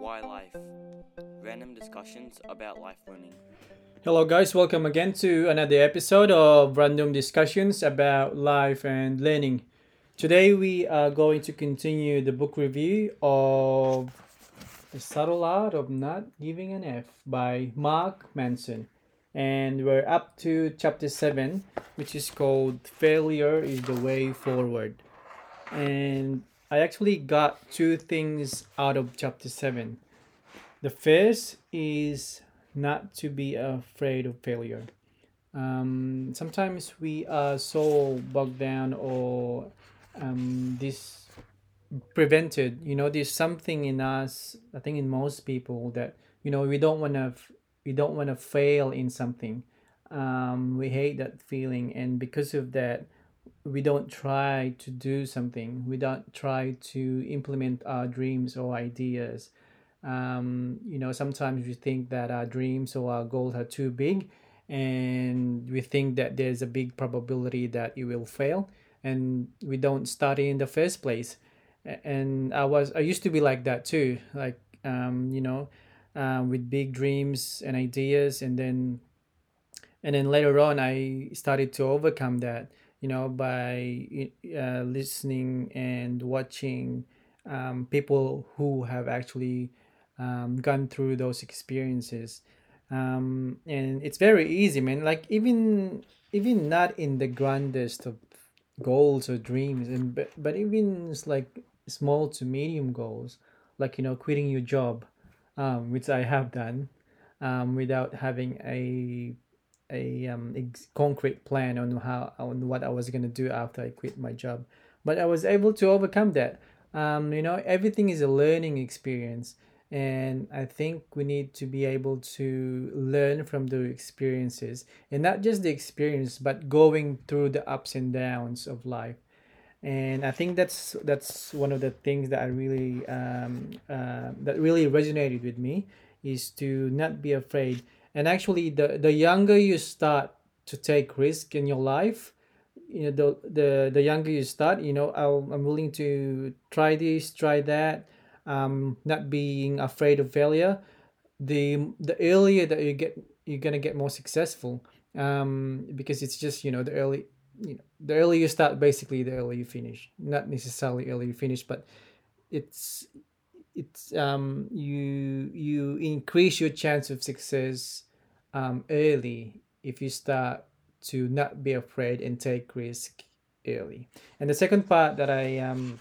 Why Life? Random discussions about life learning. Hello, guys. Welcome again to another episode of Random Discussions about Life and Learning. Today, we are going to continue the book review of The Subtle Art of Not Giving an F by Mark Manson. And we're up to chapter 7, which is called Failure is the Way Forward. And I actually got two things out of chapter 7. The first is not to be afraid of failure. Um, sometimes we are so bogged down or um, this prevented. You know, there's something in us. I think in most people that you know we don't want to we don't want to fail in something. Um, we hate that feeling, and because of that, we don't try to do something. We don't try to implement our dreams or ideas um, you know sometimes we think that our dreams or our goals are too big and we think that there's a big probability that it will fail and we don't study in the first place and i was i used to be like that too like um, you know um, with big dreams and ideas and then and then later on i started to overcome that you know by uh, listening and watching um, people who have actually um, gone through those experiences. Um, and it's very easy man. Like even even not in the grandest of goals or dreams and but, but even like small to medium goals like you know quitting your job um, which i have done um, without having a a um, ex- concrete plan on how on what i was to do after i quit my job. But i was able to overcome that. Um, you know everything is a learning experience. And i think we need to be able to learn from the experiences. And not just the experience but going through the ups and downs of life. And i think that's that's one of the things that i really um, uh, that really resonated with me is to not be afraid and actually the the younger you start to take risk in your life you know the the, the younger you start you know I'll, i'm willing to try this try that um, not being afraid of failure, the the earlier that you get, you're gonna get more successful. Um, because it's just you know the early, you know, the earlier you start, basically the earlier you finish. Not necessarily early you finish, but it's it's um you you increase your chance of success um early if you start to not be afraid and take risk early. And the second part that I um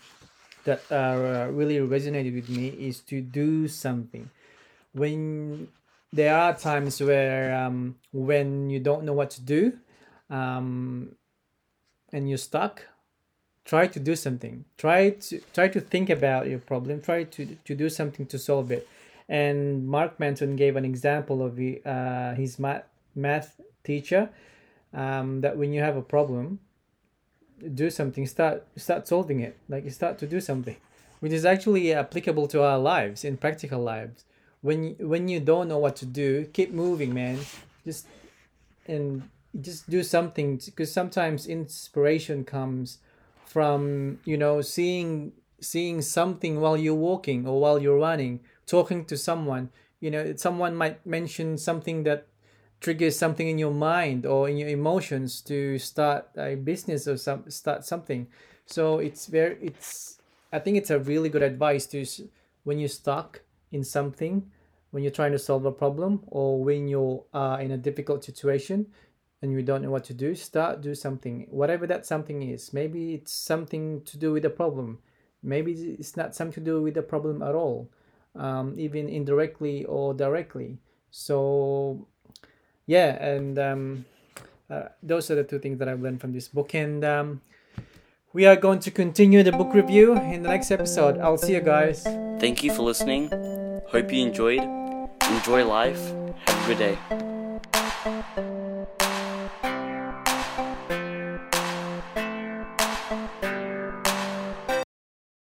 that uh, really resonated with me is to do something when there are times where um, when you don't know what to do um, and you're stuck try to do something. Try to try to think about your problem. Try to, to do something to solve it. And mark manson gave an example of uh, his math, math teacher um, that when you have a problem do something start start solving it. Like you start to do something which is actually applicable to our lives in practical lives. When when you don't know what to do keep moving man. Just and just do something because sometimes inspiration comes from you know seeing seeing something while you're walking or while you're running talking to someone. You know someone might mention something that triggers something in your mind or in your emotions to start a business or some start something. So it's very it's i think it's a really good advice to when you're stuck in something when you're trying to solve a problem or when you're uh, in a difficult situation and you don't know what to do start do something whatever that something is maybe it's something to do with the problem maybe it's not something to do with the problem at all um, even indirectly or directly so yeah, and um, uh, those are the two things that I've learned from this book. And um, we are going to continue the book review in the next episode. I'll see you guys. Thank you for listening. Hope you enjoyed. Enjoy life. Have a good day.